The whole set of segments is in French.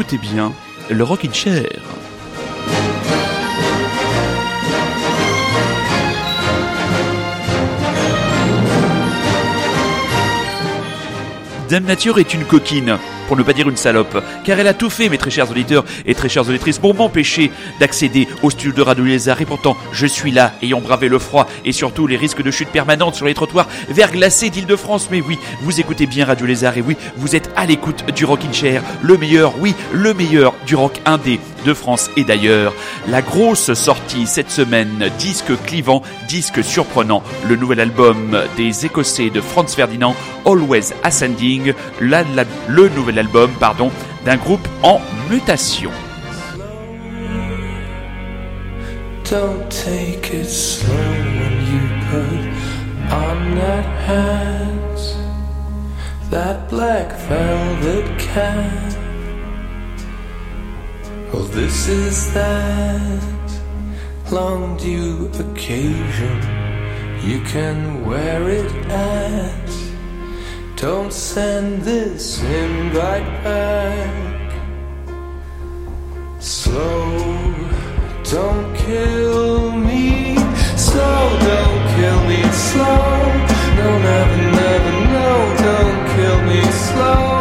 Écoutez bien le Rockin' Chair. Dame Nature est une coquine, pour ne pas dire une salope, car elle a tout fait, mes très chers auditeurs et très chères auditrices, pour m'empêcher d'accéder au studio de Radio Lézard. Et pourtant, je suis là, ayant bravé le froid et surtout les risques de chute permanente sur les trottoirs verglacés d'Île-de-France. Mais oui, vous écoutez bien Radio Lézard et oui, vous êtes à l'écoute du Rockin' Chair, le meilleur, oui, le meilleur du rock indé de France et d'ailleurs. La grosse sortie cette semaine, disque clivant, disque surprenant, le nouvel album des Écossais de Franz Ferdinand, Always Ascending, la- la- le nouvel album, pardon, d'un groupe en mutation. Don't take it slow when you put on that hat, that black velvet cap. Well, this is that long due occasion. You can wear it at. Don't send this invite back. Slow, don't kill me. Slow, don't kill me. Slow, no, never, never, no, don't kill me. Slow,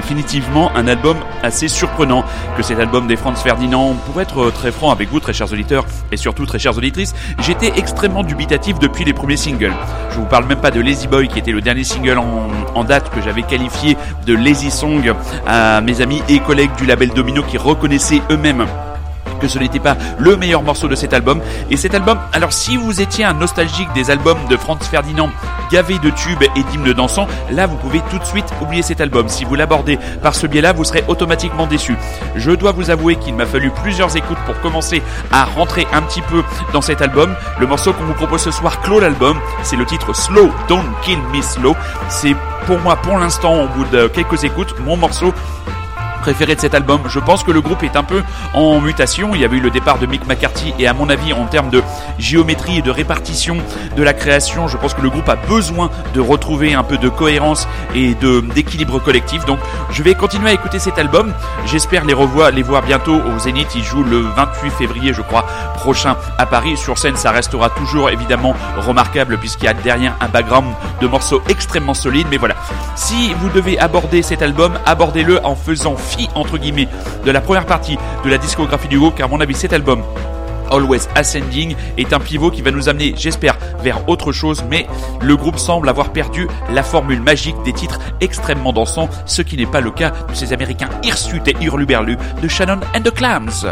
définitivement un album assez surprenant que cet album des Franz Ferdinand. Pour être très franc avec vous, très chers auditeurs, et surtout très chères auditrices, j'étais extrêmement dubitatif depuis les premiers singles. Je vous parle même pas de Lazy Boy qui était le dernier single en, en date que j'avais qualifié de Lazy Song à mes amis et collègues du label Domino qui reconnaissaient eux-mêmes que ce n'était pas le meilleur morceau de cet album. Et cet album, alors si vous étiez un nostalgique des albums de Franz Ferdinand gavé de tubes et d'hymnes dansants, là vous pouvez tout de suite oublier cet album. Si vous l'abordez par ce biais-là, vous serez automatiquement déçu. Je dois vous avouer qu'il m'a fallu plusieurs écoutes pour commencer à rentrer un petit peu dans cet album. Le morceau qu'on vous propose ce soir clôt l'album. C'est le titre Slow, Don't Kill Me Slow. C'est pour moi, pour l'instant, au bout de quelques écoutes, mon morceau préféré de cet album. Je pense que le groupe est un peu en mutation. Il y avait eu le départ de Mick McCarthy et à mon avis en termes de géométrie et de répartition de la création, je pense que le groupe a besoin de retrouver un peu de cohérence et d'équilibre collectif. Donc je vais continuer à écouter cet album. J'espère les revoir, les voir bientôt au Zénith. Ils jouent le 28 février, je crois, prochain à Paris. Sur scène, ça restera toujours évidemment remarquable puisqu'il y a derrière un background de morceaux extrêmement solides. Mais voilà, si vous devez aborder cet album, abordez-le en faisant entre guillemets de la première partie de la discographie du groupe car à mon avis cet album Always Ascending est un pivot qui va nous amener, j'espère, vers autre chose, mais le groupe semble avoir perdu la formule magique des titres extrêmement dansants, ce qui n'est pas le cas de ces Américains hirsutes et hurluberlus de Shannon and the Clams.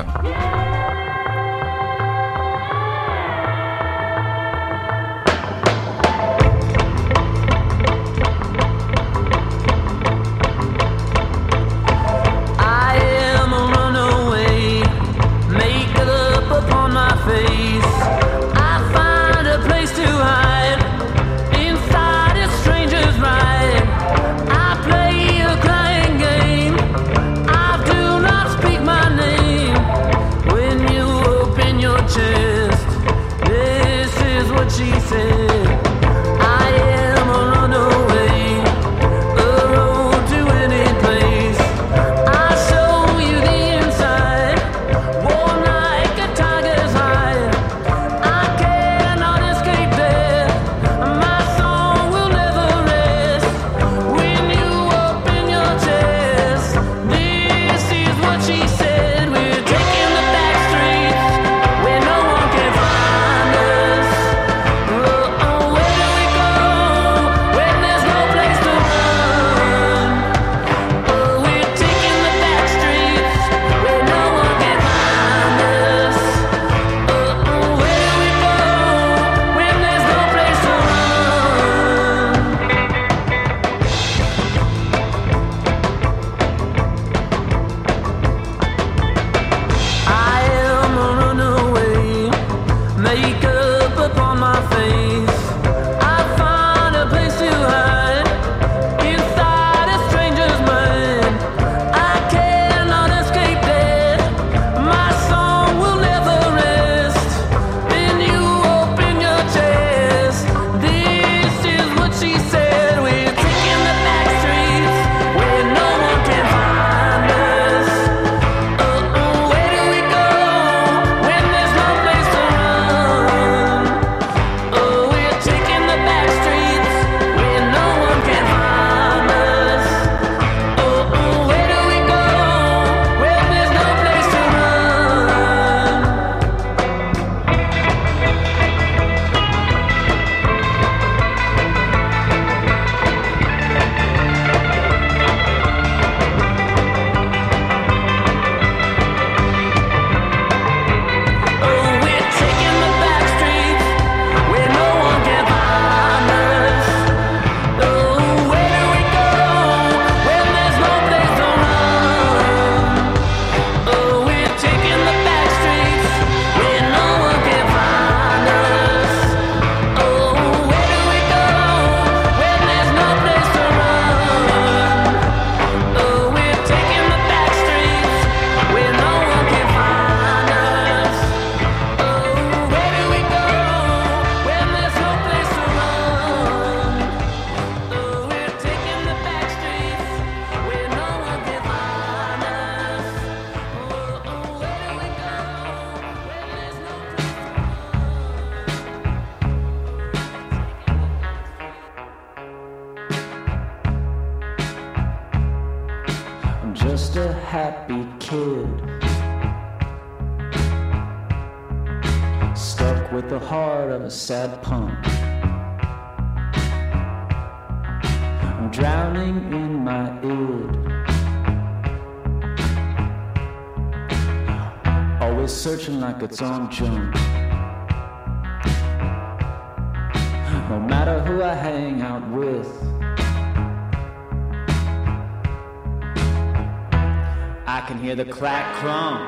I can hear the clack crunk.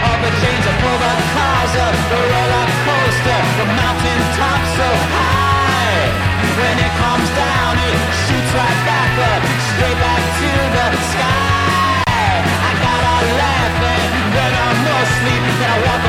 All the chains are pulled the cars up the roller coaster, the mountain top so high. When it comes down, it shoots right back up, straight back to the sky. I gotta laugh and when I'm no sleep, then I walk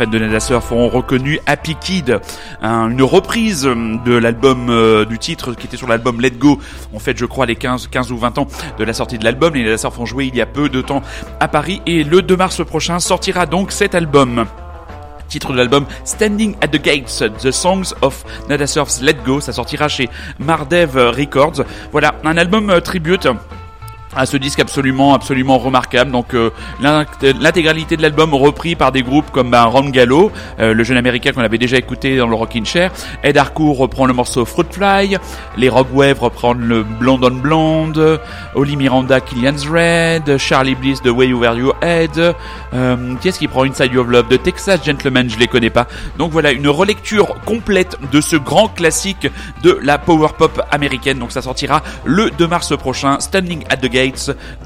fans de Nada Surf ont reconnu Happy Kid, un- une reprise de l'album euh, du titre qui était sur l'album Let Go. En fait, je crois les 15, 15 ou 20 ans de la sortie de l'album. Les Surf ont joué il y a peu de temps à Paris et le 2 mars prochain sortira donc cet album. Titre de l'album Standing at the Gates, The Songs of Nada Surf's Let Go. Ça sortira chez Mardev Records. Voilà, un album euh, tribute à ce disque absolument absolument remarquable. Donc euh, l'int- l'intégralité de l'album repris par des groupes comme ben, Ron Gallo euh, le jeune américain qu'on avait déjà écouté dans le Rockin' Chair. Ed Harcourt reprend le morceau Fruit Fly les Rock Wave reprennent le Blonde on Blonde. Oli Miranda Killian's Red. Charlie Bliss The Way Wear Your Head. Euh, qui est-ce qui prend Inside Your Love? De Texas Gentleman je les connais pas. Donc voilà une relecture complète de ce grand classique de la power pop américaine. Donc ça sortira le 2 mars prochain. Standing at the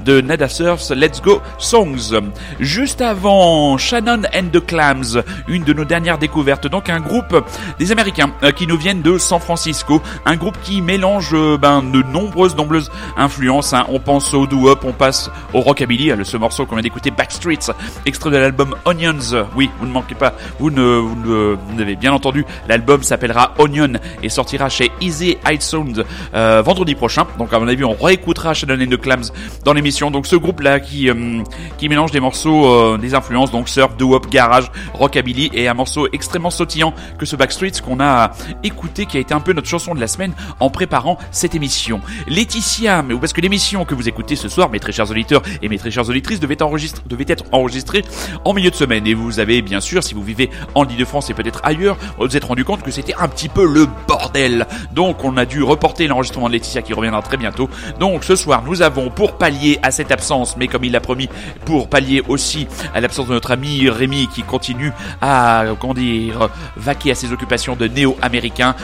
De Nada Surf's Let's Go Songs. Juste avant, Shannon and the Clams, une de nos dernières découvertes. Donc un groupe des Américains euh, qui nous viennent de San Francisco. Un groupe qui mélange euh, ben, de nombreuses, nombreuses influences. hein. On pense au doo-wop, on passe au rockabilly. hein, Ce morceau qu'on vient d'écouter, Backstreets, extrait de l'album Onions. Oui, vous ne manquez pas, vous ne, vous ne- vous avez bien entendu, l'album s'appellera Onion et sortira chez Easy iTunes euh, vendredi prochain. Donc à mon avis, on réécoutera Shannon and the Clams Dans l'émission. Donc ce groupe là qui euh, qui mélange des morceaux, euh, des influences donc surf, doo-wop, garage, rockabilly et un morceau extrêmement sautillant que ce Backstreets qu'on a écouté, qui a été un peu notre chanson de la semaine en préparant cette émission. Laetitia, mais parce que l'émission que vous écoutez ce soir, mes très chers auditeurs et mes très chères auditrices, devait, enregistrer, devait être enregistrée en milieu de semaine. Et vous avez bien sûr, si vous vivez en Ile-de-France et peut-être ailleurs, vous vous êtes rendu compte que c'était un petit peu le bordel. Donc on a dû reporter l'enregistrement de Laetitia qui reviendra très bientôt. Donc ce soir, nous avons pour pallier à cette absence, mais comme il l'a promis, pour pallier aussi à l'absence de notre ami Rémi qui continue à, comment dire, vaquer à ses occupations de néo-américain,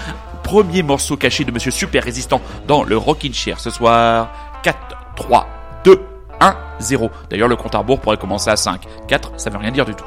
premier morceau caché de Monsieur Super Résistant dans le Rockin' Chair ce soir. 4, 3, 2, 1, 0. D'ailleurs, le compte à rebours pourrait commencer à 5. 4, ça veut rien dire du tout.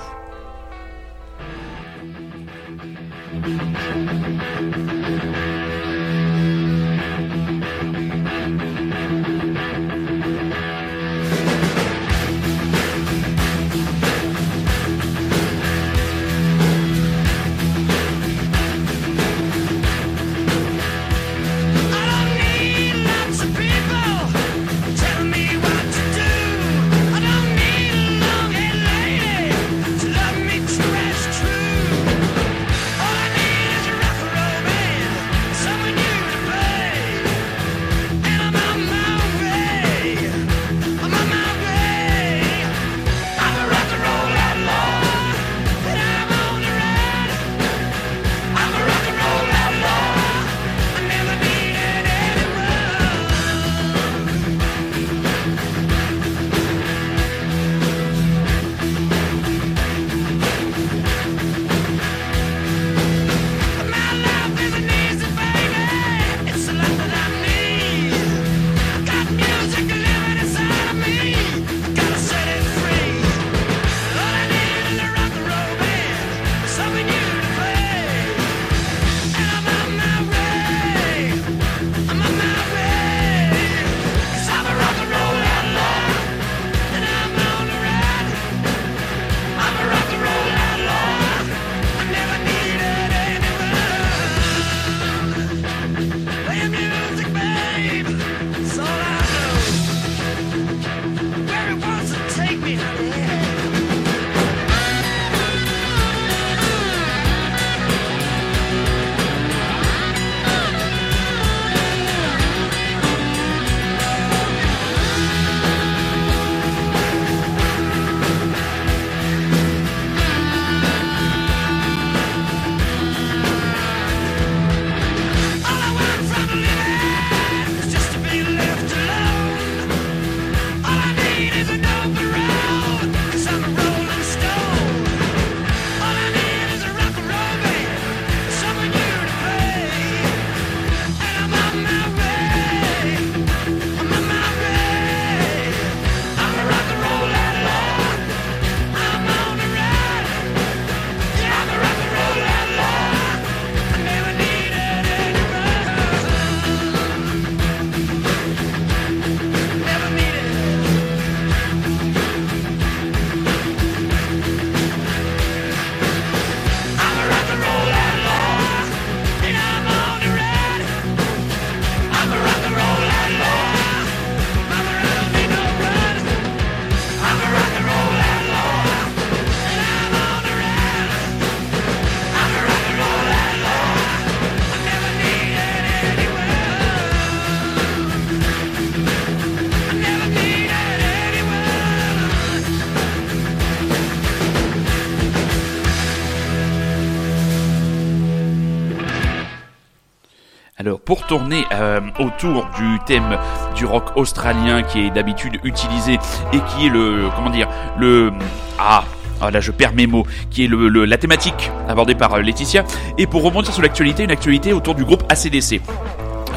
Tourner euh, autour du thème du rock australien qui est d'habitude utilisé et qui est le comment dire le ah ah, là je perds mes mots, qui est la thématique abordée par euh, Laetitia, et pour rebondir sur l'actualité, une actualité autour du groupe ACDC.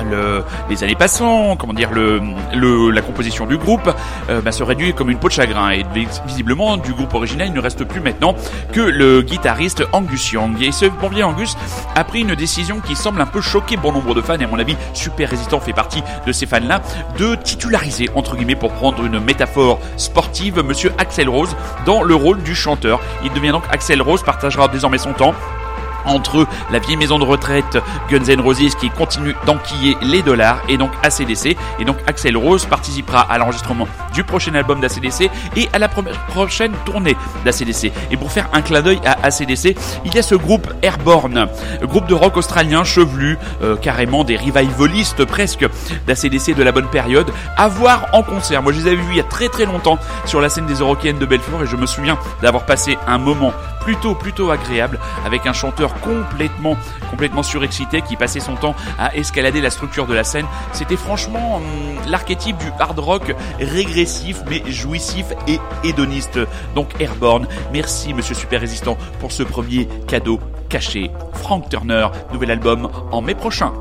Le, les années passant, comment dire, le, la composition du groupe euh, bah, se réduit comme une peau de chagrin. Et vis- visiblement, du groupe original, il ne reste plus maintenant que le guitariste Angus Young. Et ce bon vieux Angus a pris une décision qui semble un peu choquer bon nombre de fans, et à mon avis, Super Résistant fait partie de ces fans-là, de titulariser, entre guillemets, pour prendre une métaphore sportive, Monsieur Axel Rose dans le rôle du chanteur. Il devient donc Axel Rose, partagera désormais son temps entre eux la vieille maison de retraite Guns N' Roses qui continue d'enquiller les dollars et donc ACDC. Et donc Axel Rose participera à l'enregistrement du prochain album d'ACDC et à la prochaine tournée d'ACDC. Et pour faire un clin d'œil à ACDC, il y a ce groupe Airborne, groupe de rock australien chevelu, euh, carrément des revivalistes presque d'ACDC de la bonne période, à voir en concert. Moi je les avais vus il y a très très longtemps sur la scène des Eurocaines de Belfort et je me souviens d'avoir passé un moment plutôt plutôt agréable avec un chanteur complètement, complètement surexcité, qui passait son temps à escalader la structure de la scène. C'était franchement hum, l'archétype du hard rock régressif mais jouissif et hédoniste. Donc Airborne, merci Monsieur Super Résistant pour ce premier cadeau caché. Frank Turner, nouvel album en mai prochain.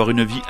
Avoir une vie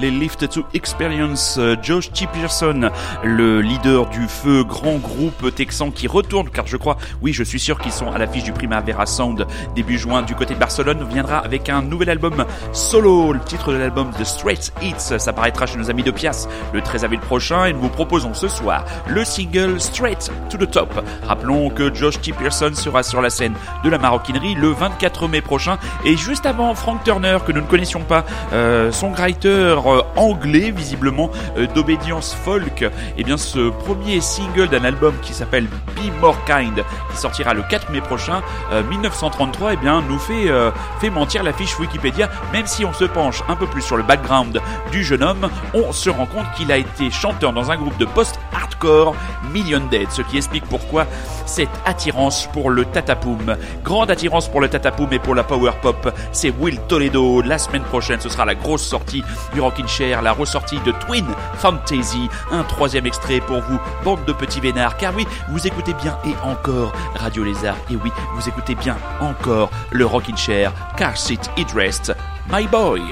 les Lift to Experience. Euh, Josh T. Pearson, le leader du feu, grand groupe texan qui retourne, car je crois, oui, je suis sûr qu'ils sont à l'affiche du Primavera Sound début juin du côté de Barcelone, viendra avec un nouvel album solo. Le titre de l'album The Straight Hits, ça paraîtra chez nos amis de Pias le 13 avril prochain et nous vous proposons ce soir le single Straight to the Top. Rappelons que Josh T. Pearson sera sur la scène de la maroquinerie le 24 mai prochain et juste avant Frank Turner que nous ne connaissions pas, euh, songwriter euh, anglais visiblement euh, d'obédience folk, et bien ce premier single d'un album qui s'appelle Be More Kind qui sortira le 4 mai prochain, euh, 1933, et bien nous fait euh, mentir la fiche Wikipédia. Même si on se penche un peu plus sur le background du jeune homme, on se rend compte qu'il a été chanteur dans un groupe de post-hardcore Million Dead, ce qui explique pourquoi cette attirance pour le tatapoum. Grande attirance pour le tatapoum et pour la power pop, c'est Will Toledo. La semaine prochaine, ce sera la grosse sortie du Rockin' Chair, la ressortie de Twin Fantasy. Un troisième extrait pour vous, bande de petits vénards. Car oui, vous écoutez bien et encore Radio Lézard. Et oui, vous écoutez bien encore le Rockin' Chair, Car Seat It Rest, My Boy.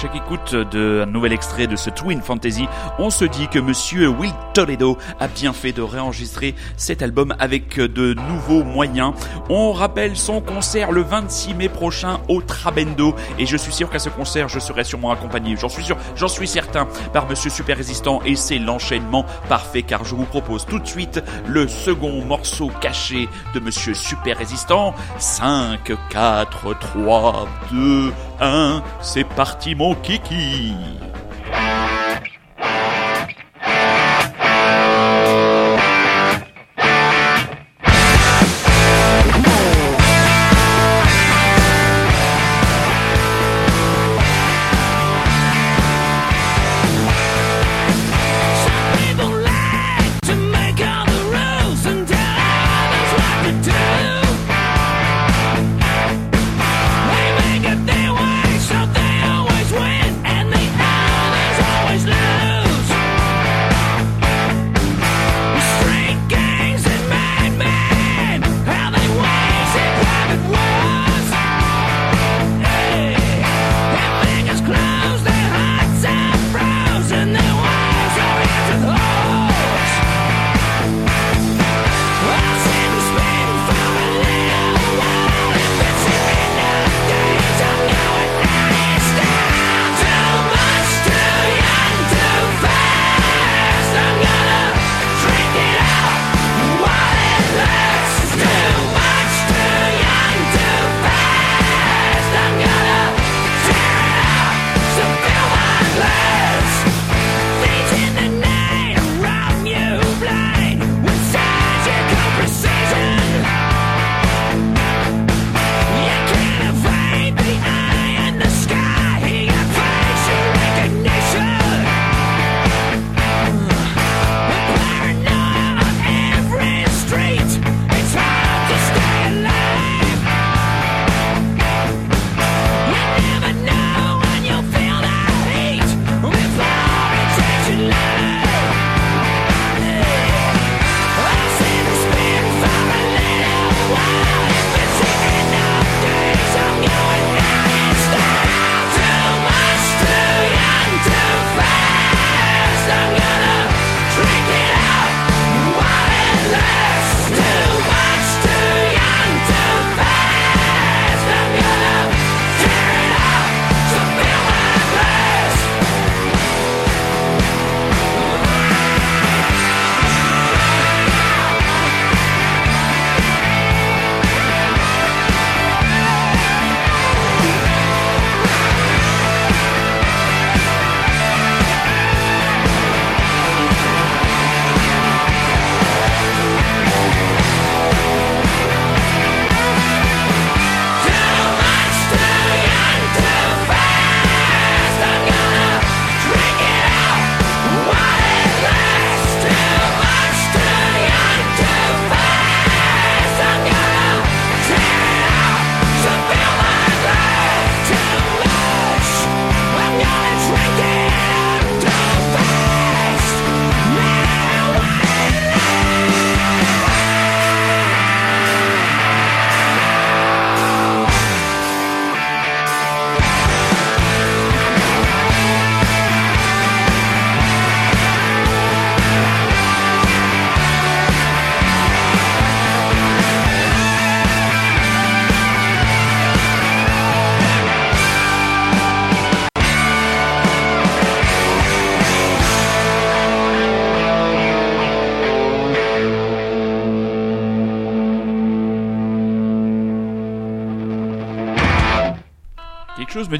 Chaque écoute d'un nouvel extrait de ce Twin Fantasy, on se dit que monsieur Will Toledo a bien fait de réenregistrer cet album avec de nouveaux moyens. On rappelle son concert le 26 mai prochain au Trabendo et je suis sûr qu'à ce concert, je serai sûrement accompagné, j'en suis sûr, j'en suis certain, par monsieur Super Résistant et c'est l'enchaînement parfait car je vous propose tout de suite le second morceau caché de monsieur Super Résistant. 5, 4, 3, 2, 1, c'est parti mon Kiki.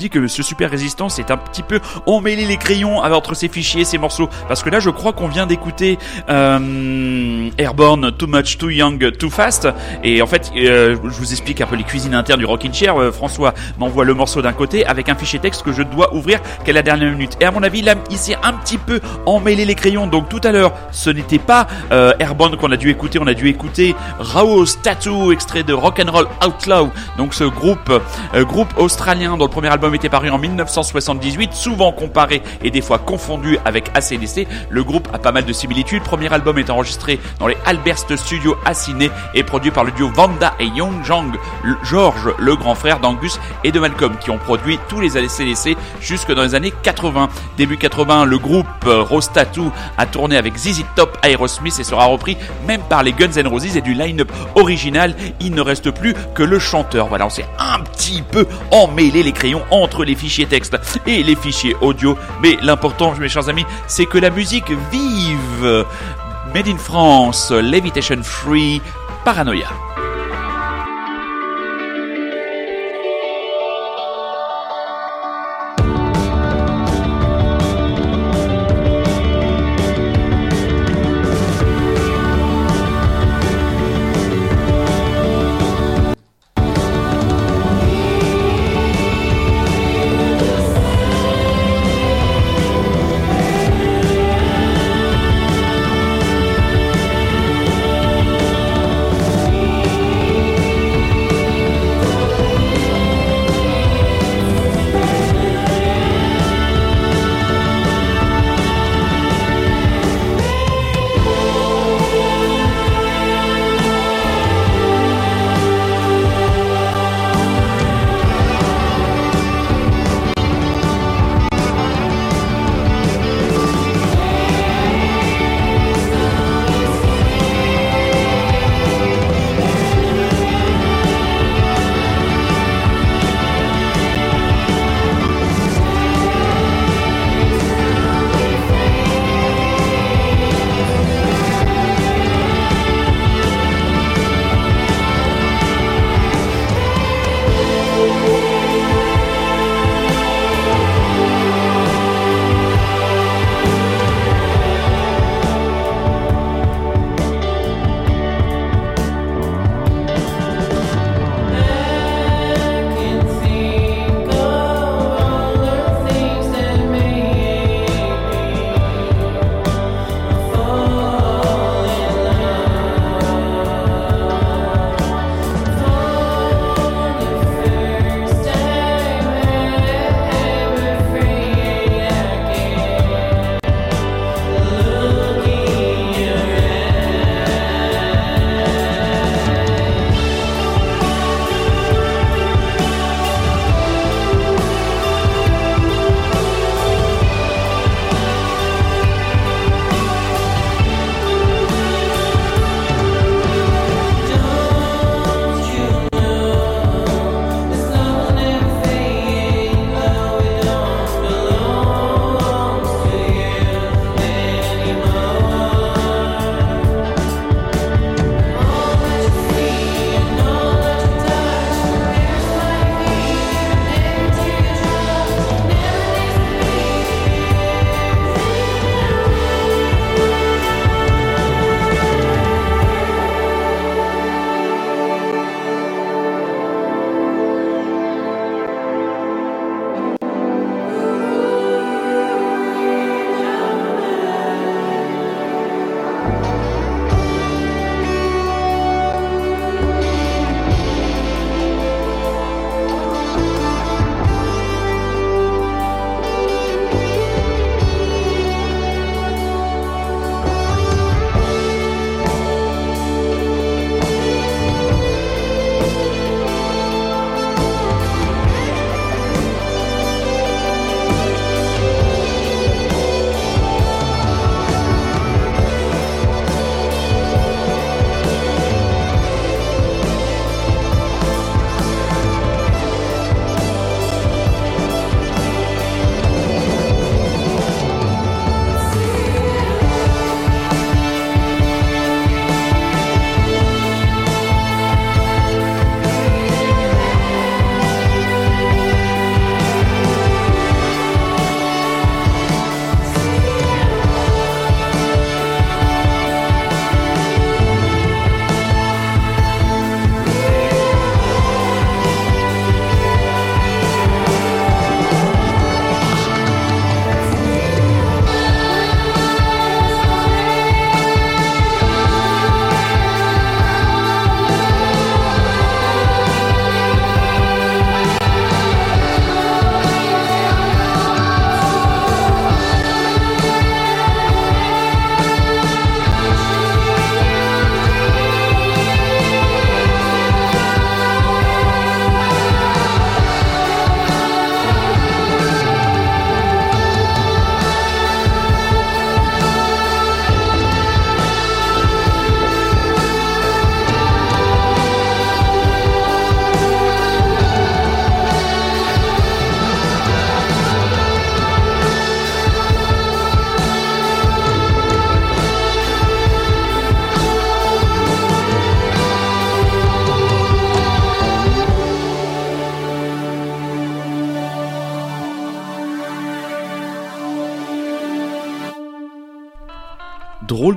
Que ce super résistant c'est un petit peu emmêlé les crayons entre ses fichiers, ses morceaux. Parce que là, je crois qu'on vient d'écouter euh, Airborne, Too Much, Too Young, Too Fast. Et en fait, euh, je vous explique un peu les cuisines internes du Rockin' Chair. Euh, François m'envoie le morceau d'un côté avec un fichier texte que je dois ouvrir qu'à la dernière minute. Et à mon avis, là, il s'est un petit peu emmêlé les crayons. Donc tout à l'heure, ce n'était pas Airborne qu'on a dû écouter. On a dû écouter Rao's Tattoo, extrait de Rock'n'Roll Outlaw. Donc ce groupe, groupe australien dont le premier album était paru en 1978, souvent comparé et des fois confondu avec ACDC. Le groupe a pas mal de similitudes. Premier album est enregistré dans les Albert Studios à Sydney et produit par le duo Vanda et Young Jang, George, le grand frère d'Angus et de Malcolm, qui ont produit tous les ACDC jusque dans les années 80. Début 80, le groupe Rose Tattoo a tourné avec ZZ Top, Aerosmith et sera repris même par les Guns N' Roses et du line-up original. Il ne reste plus que le chanteur. Voilà, on s'est un petit peu emmêlé les crayons les fichiers texte et les fichiers audio. Mais l'important, mes chers amis, c'est que la musique vive. Made in France, Levitation Free, Paranoia.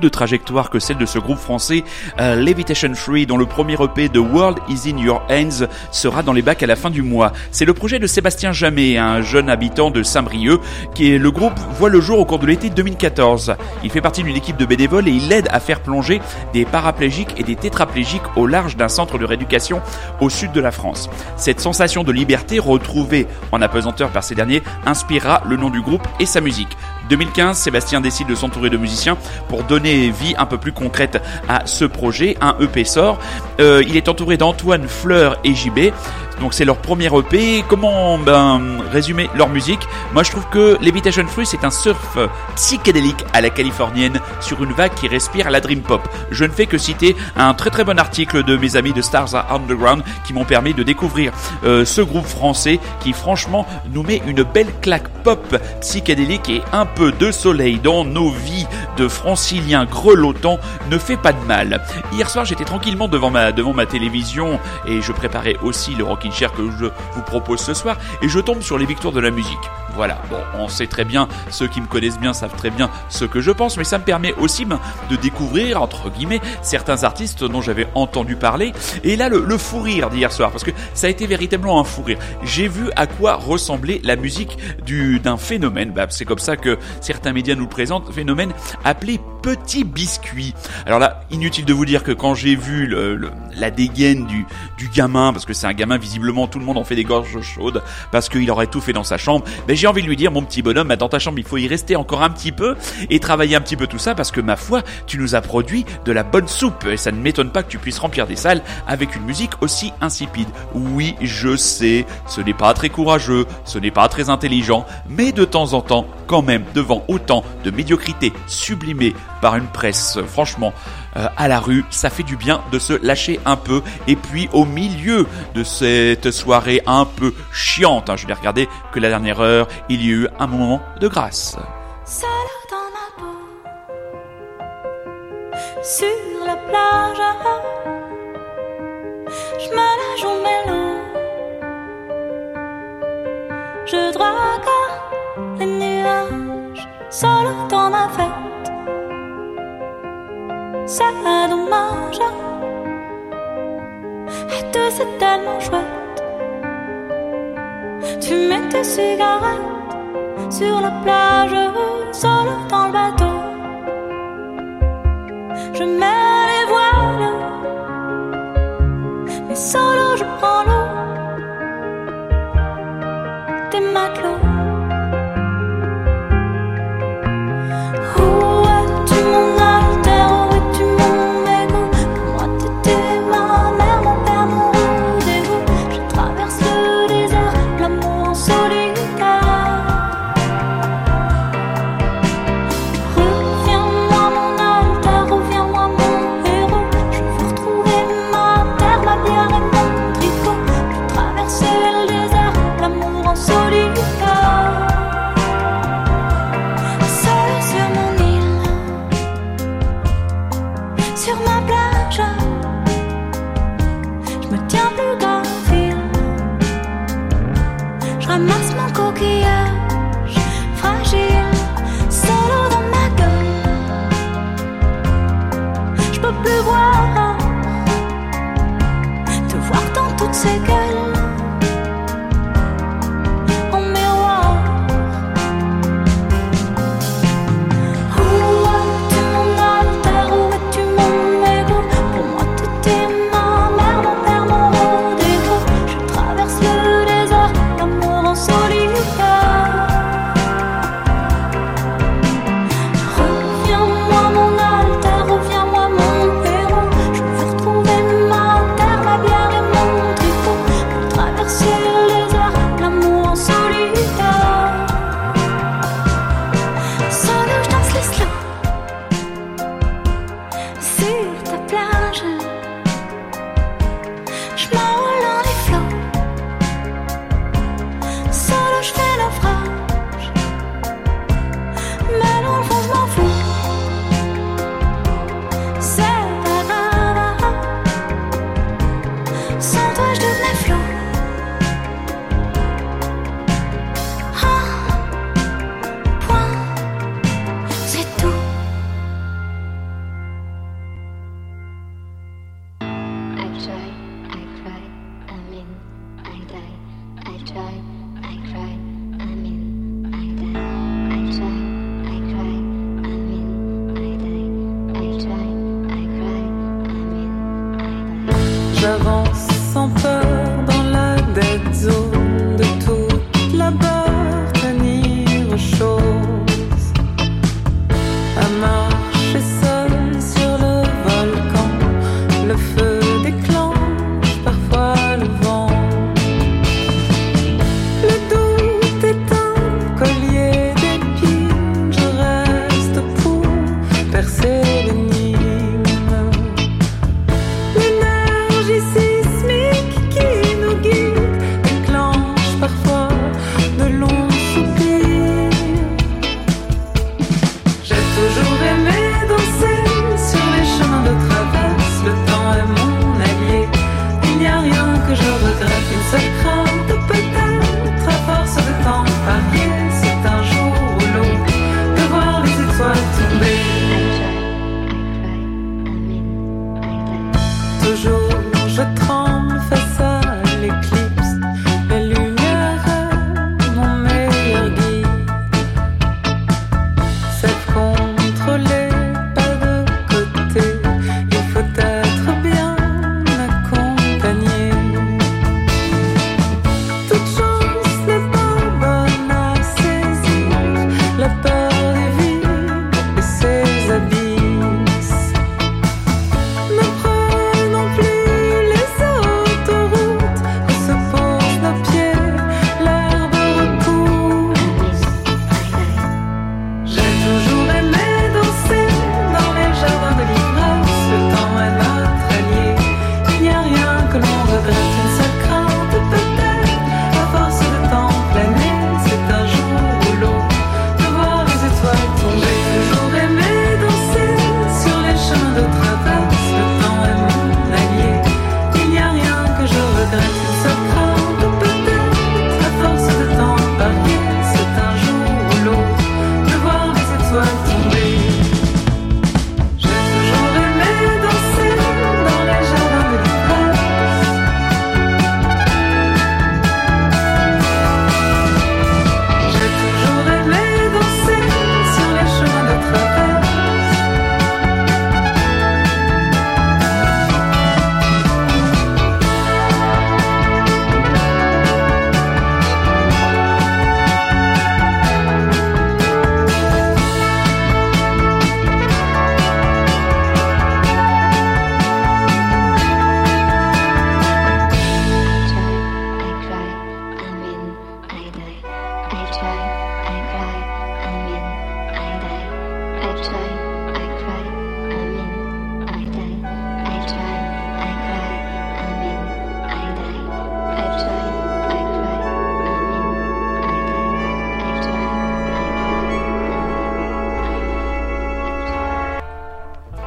De trajectoire que celle de ce groupe français euh, Levitation Free, dont le premier EP de World is in Your Hands sera dans les bacs à la fin du mois. C'est le projet de Sébastien Jamet, un jeune habitant de Saint-Brieuc, qui est le groupe voit le jour au cours de l'été 2014. Il fait partie d'une équipe de bénévoles et il aide à faire plonger des paraplégiques et des tétraplégiques au large d'un centre de rééducation au sud de la France. Cette sensation de liberté retrouvée en apesanteur par ces derniers inspirera le nom du groupe et sa musique. 2015, Sébastien décide de s'entourer de musiciens pour donner vie un peu plus concrète à ce projet. Un EP sort. Euh, il est entouré d'Antoine Fleur et JB. Donc c'est leur premier EP. Comment ben, résumer leur musique? Moi je trouve que Levitation Free c'est un surf psychédélique à la californienne sur une vague qui respire la dream pop. Je ne fais que citer un très très bon article de mes amis de Stars Underground qui m'ont permis de découvrir euh, ce groupe français qui franchement nous met une belle claque pop psychédélique et un peu de soleil dans nos vies de franciliens grelottants ne fait pas de mal. Hier soir j'étais tranquillement devant ma, devant ma télévision et je préparais aussi le Rockin' Chair que je vous propose ce soir et je tombe sur les victoires de la musique. Voilà, bon, on sait très bien, ceux qui me connaissent bien savent très bien ce que je pense, mais ça me permet aussi ben, de découvrir, entre guillemets, certains artistes dont j'avais entendu parler. Et là, le, le fou rire d'hier soir, parce que ça a été véritablement un fou rire. J'ai vu à quoi ressemblait la musique du d'un phénomène, c'est comme ça que certains médias nous le présentent, phénomène appelé petit biscuit. Alors là, inutile de vous dire que quand j'ai vu la dégaine du, du gamin, parce que c'est un gamin visiblement tout le monde en fait des gorges chaudes, parce qu'il aurait tout fait dans sa chambre, ben j'ai envie de lui dire mon petit bonhomme, dans ta chambre il faut y rester encore un petit peu et travailler un petit peu tout ça, parce que ma foi, tu nous as produit de la bonne soupe et ça ne m'étonne pas que tu puisses remplir des salles avec une musique aussi insipide. Oui, je sais, ce n'est pas très courageux, ce n'est pas très intelligent, mais de temps en temps, quand même, devant autant de médiocrité sublimée par une presse, franchement, euh, à la rue, ça fait du bien de se lâcher un peu. Et puis, au milieu de cette soirée un peu chiante, hein, je vais regarder que la dernière heure, il y a eu un moment de grâce. Sur la plage, je me lâche au je drague les nuages, dans ma. C'est dommage, et tout c'est tellement chouette. Tu mets tes cigarettes sur la plage, seul dans le bateau.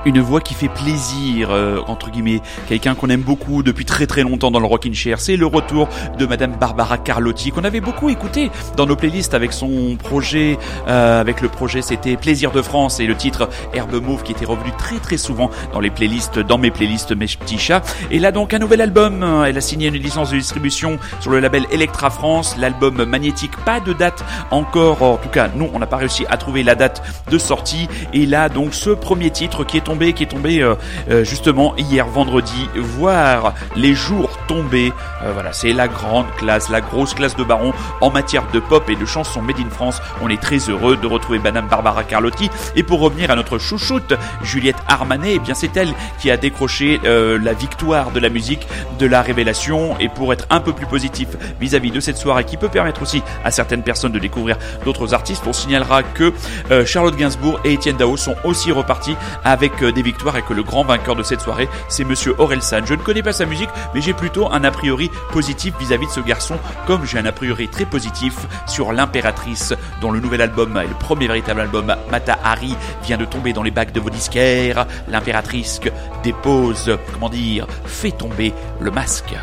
Une voix qui fait plaisir, euh, entre guillemets, quelqu'un qu'on aime beaucoup depuis très très longtemps dans le Rockin' Chair. C'est le retour de Madame Barbara Carlotti, qu'on avait beaucoup écouté dans nos playlists avec son projet, euh, avec le projet c'était Plaisir de France et le titre Herbe Mauve qui était revenu très très souvent dans les playlists, dans mes playlists Mes Petits Chats. Et là donc un nouvel album, elle a signé une licence de distribution sur le label Electra France, l'album magnétique, pas de date encore, en tout cas nous on n'a pas réussi à trouver la date de sortie. Et là donc ce premier titre qui est tombé, qui est tombé euh, euh, justement hier vendredi, voir les jours tomber. Euh, voilà, c'est la grande classe, la grosse classe de Baron en matière de pop et de chansons made in France. On est très heureux de retrouver Madame Barbara Carlotti. Et pour revenir à notre chouchoute, Juliette Armanet, eh bien c'est elle qui a décroché euh, la victoire de la musique, de la révélation. Et pour être un peu plus positif vis-à-vis de cette soirée qui peut permettre aussi à certaines personnes de découvrir d'autres artistes, on signalera que euh, Charlotte Gainsbourg et Étienne Dao sont aussi repartis avec des victoires et que le grand vainqueur de cette soirée, c'est Monsieur Orelsan. Je ne connais pas sa musique, mais j'ai plutôt un a priori positif vis-à-vis de ce garçon, comme j'ai un a priori très positif sur l'impératrice, dont le nouvel album et le premier véritable album Mata Hari vient de tomber dans les bacs de vos disquaires. L'impératrice dépose, comment dire, fait tomber le masque.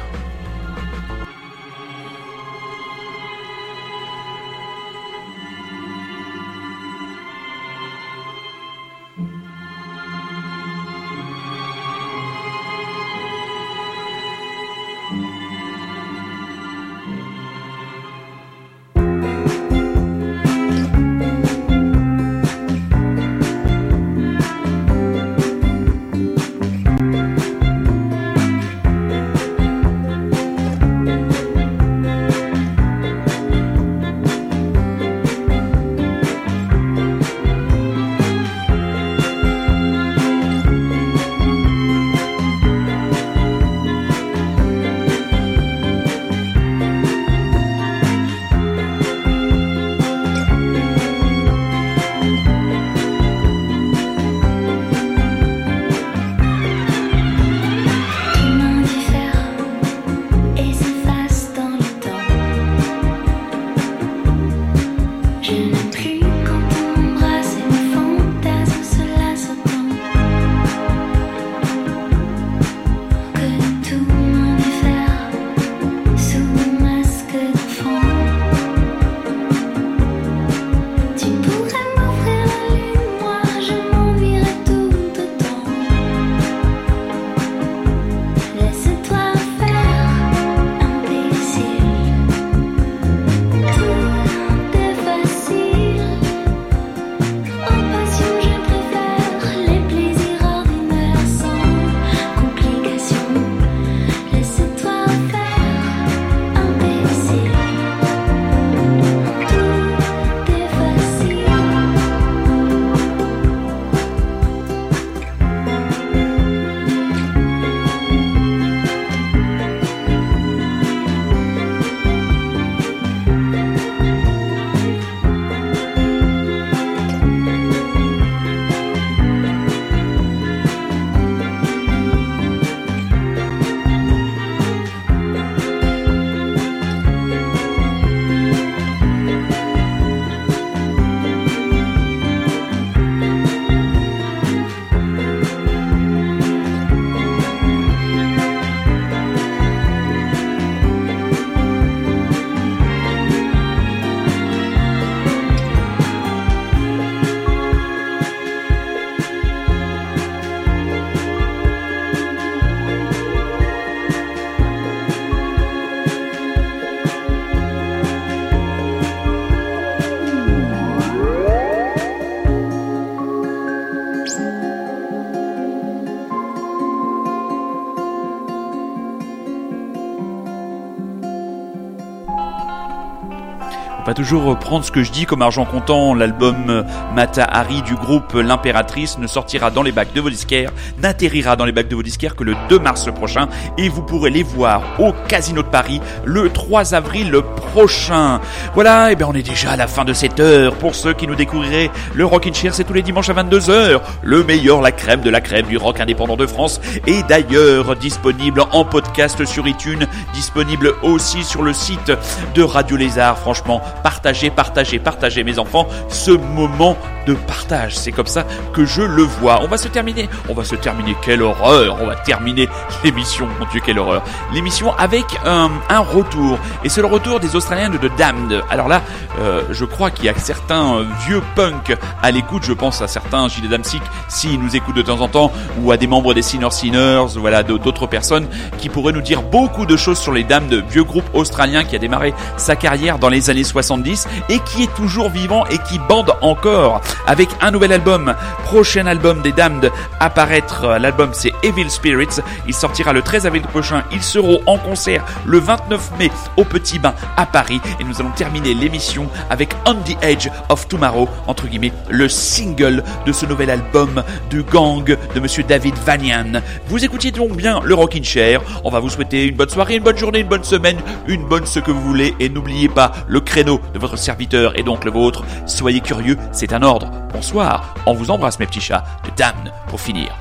Toujours prendre ce que je dis comme argent comptant. L'album Mata Hari du groupe L'Impératrice ne sortira dans les bacs de vos disquaires, n'atterrira dans les bacs de vos disquaires que le 2 mars prochain et vous pourrez les voir au Casino de Paris le 3 avril prochain. Voilà, et bien on est déjà à la fin de cette heure. Pour ceux qui nous découvriraient, le Rockin' Chair c'est tous les dimanches à 22h. Le meilleur, la crème de la crème du rock indépendant de France est d'ailleurs disponible en podcast sur iTunes, disponible aussi sur le site de Radio Lézard. Franchement, partagez, partagez, partagez mes enfants ce moment de partage. C'est comme ça que je le vois. On va se terminer. On va se terminer. Quelle horreur. On va terminer l'émission. Mon Dieu, quelle horreur. L'émission avec un, un retour. Et c'est le retour des Australiens de Damned. Alors là, euh, je crois qu'il y a certains euh, vieux punks à l'écoute. Je pense à certains Gilles Damsic, s'ils nous écoutent de temps en temps, ou à des membres des Sinner Sinners, voilà, d'autres personnes qui pourraient nous dire beaucoup de choses sur les Damned, vieux groupe australien qui a démarré sa carrière dans les années 70 et qui est toujours vivant et qui bande encore avec un nouvel album. Prochain album des Damned à paraître. Euh, L'album c'est Evil Spirits. Il sortira le 13 avril prochain. Ils seront en concert le 29 mai au Petit Bain à Paris. Et nous allons terminer l'émission avec On the Edge of Tomorrow, entre guillemets, le single de ce nouvel album du gang de monsieur David Vanian. Vous écoutiez donc bien le Rockin' Chair. On va vous souhaiter une bonne soirée, une bonne journée, une bonne semaine, une bonne ce que vous voulez. Et n'oubliez pas le créneau de votre serviteur et donc le vôtre. Soyez curieux, c'est un ordre. Bonsoir. On vous embrasse mes petits chats. De Damn pour finir.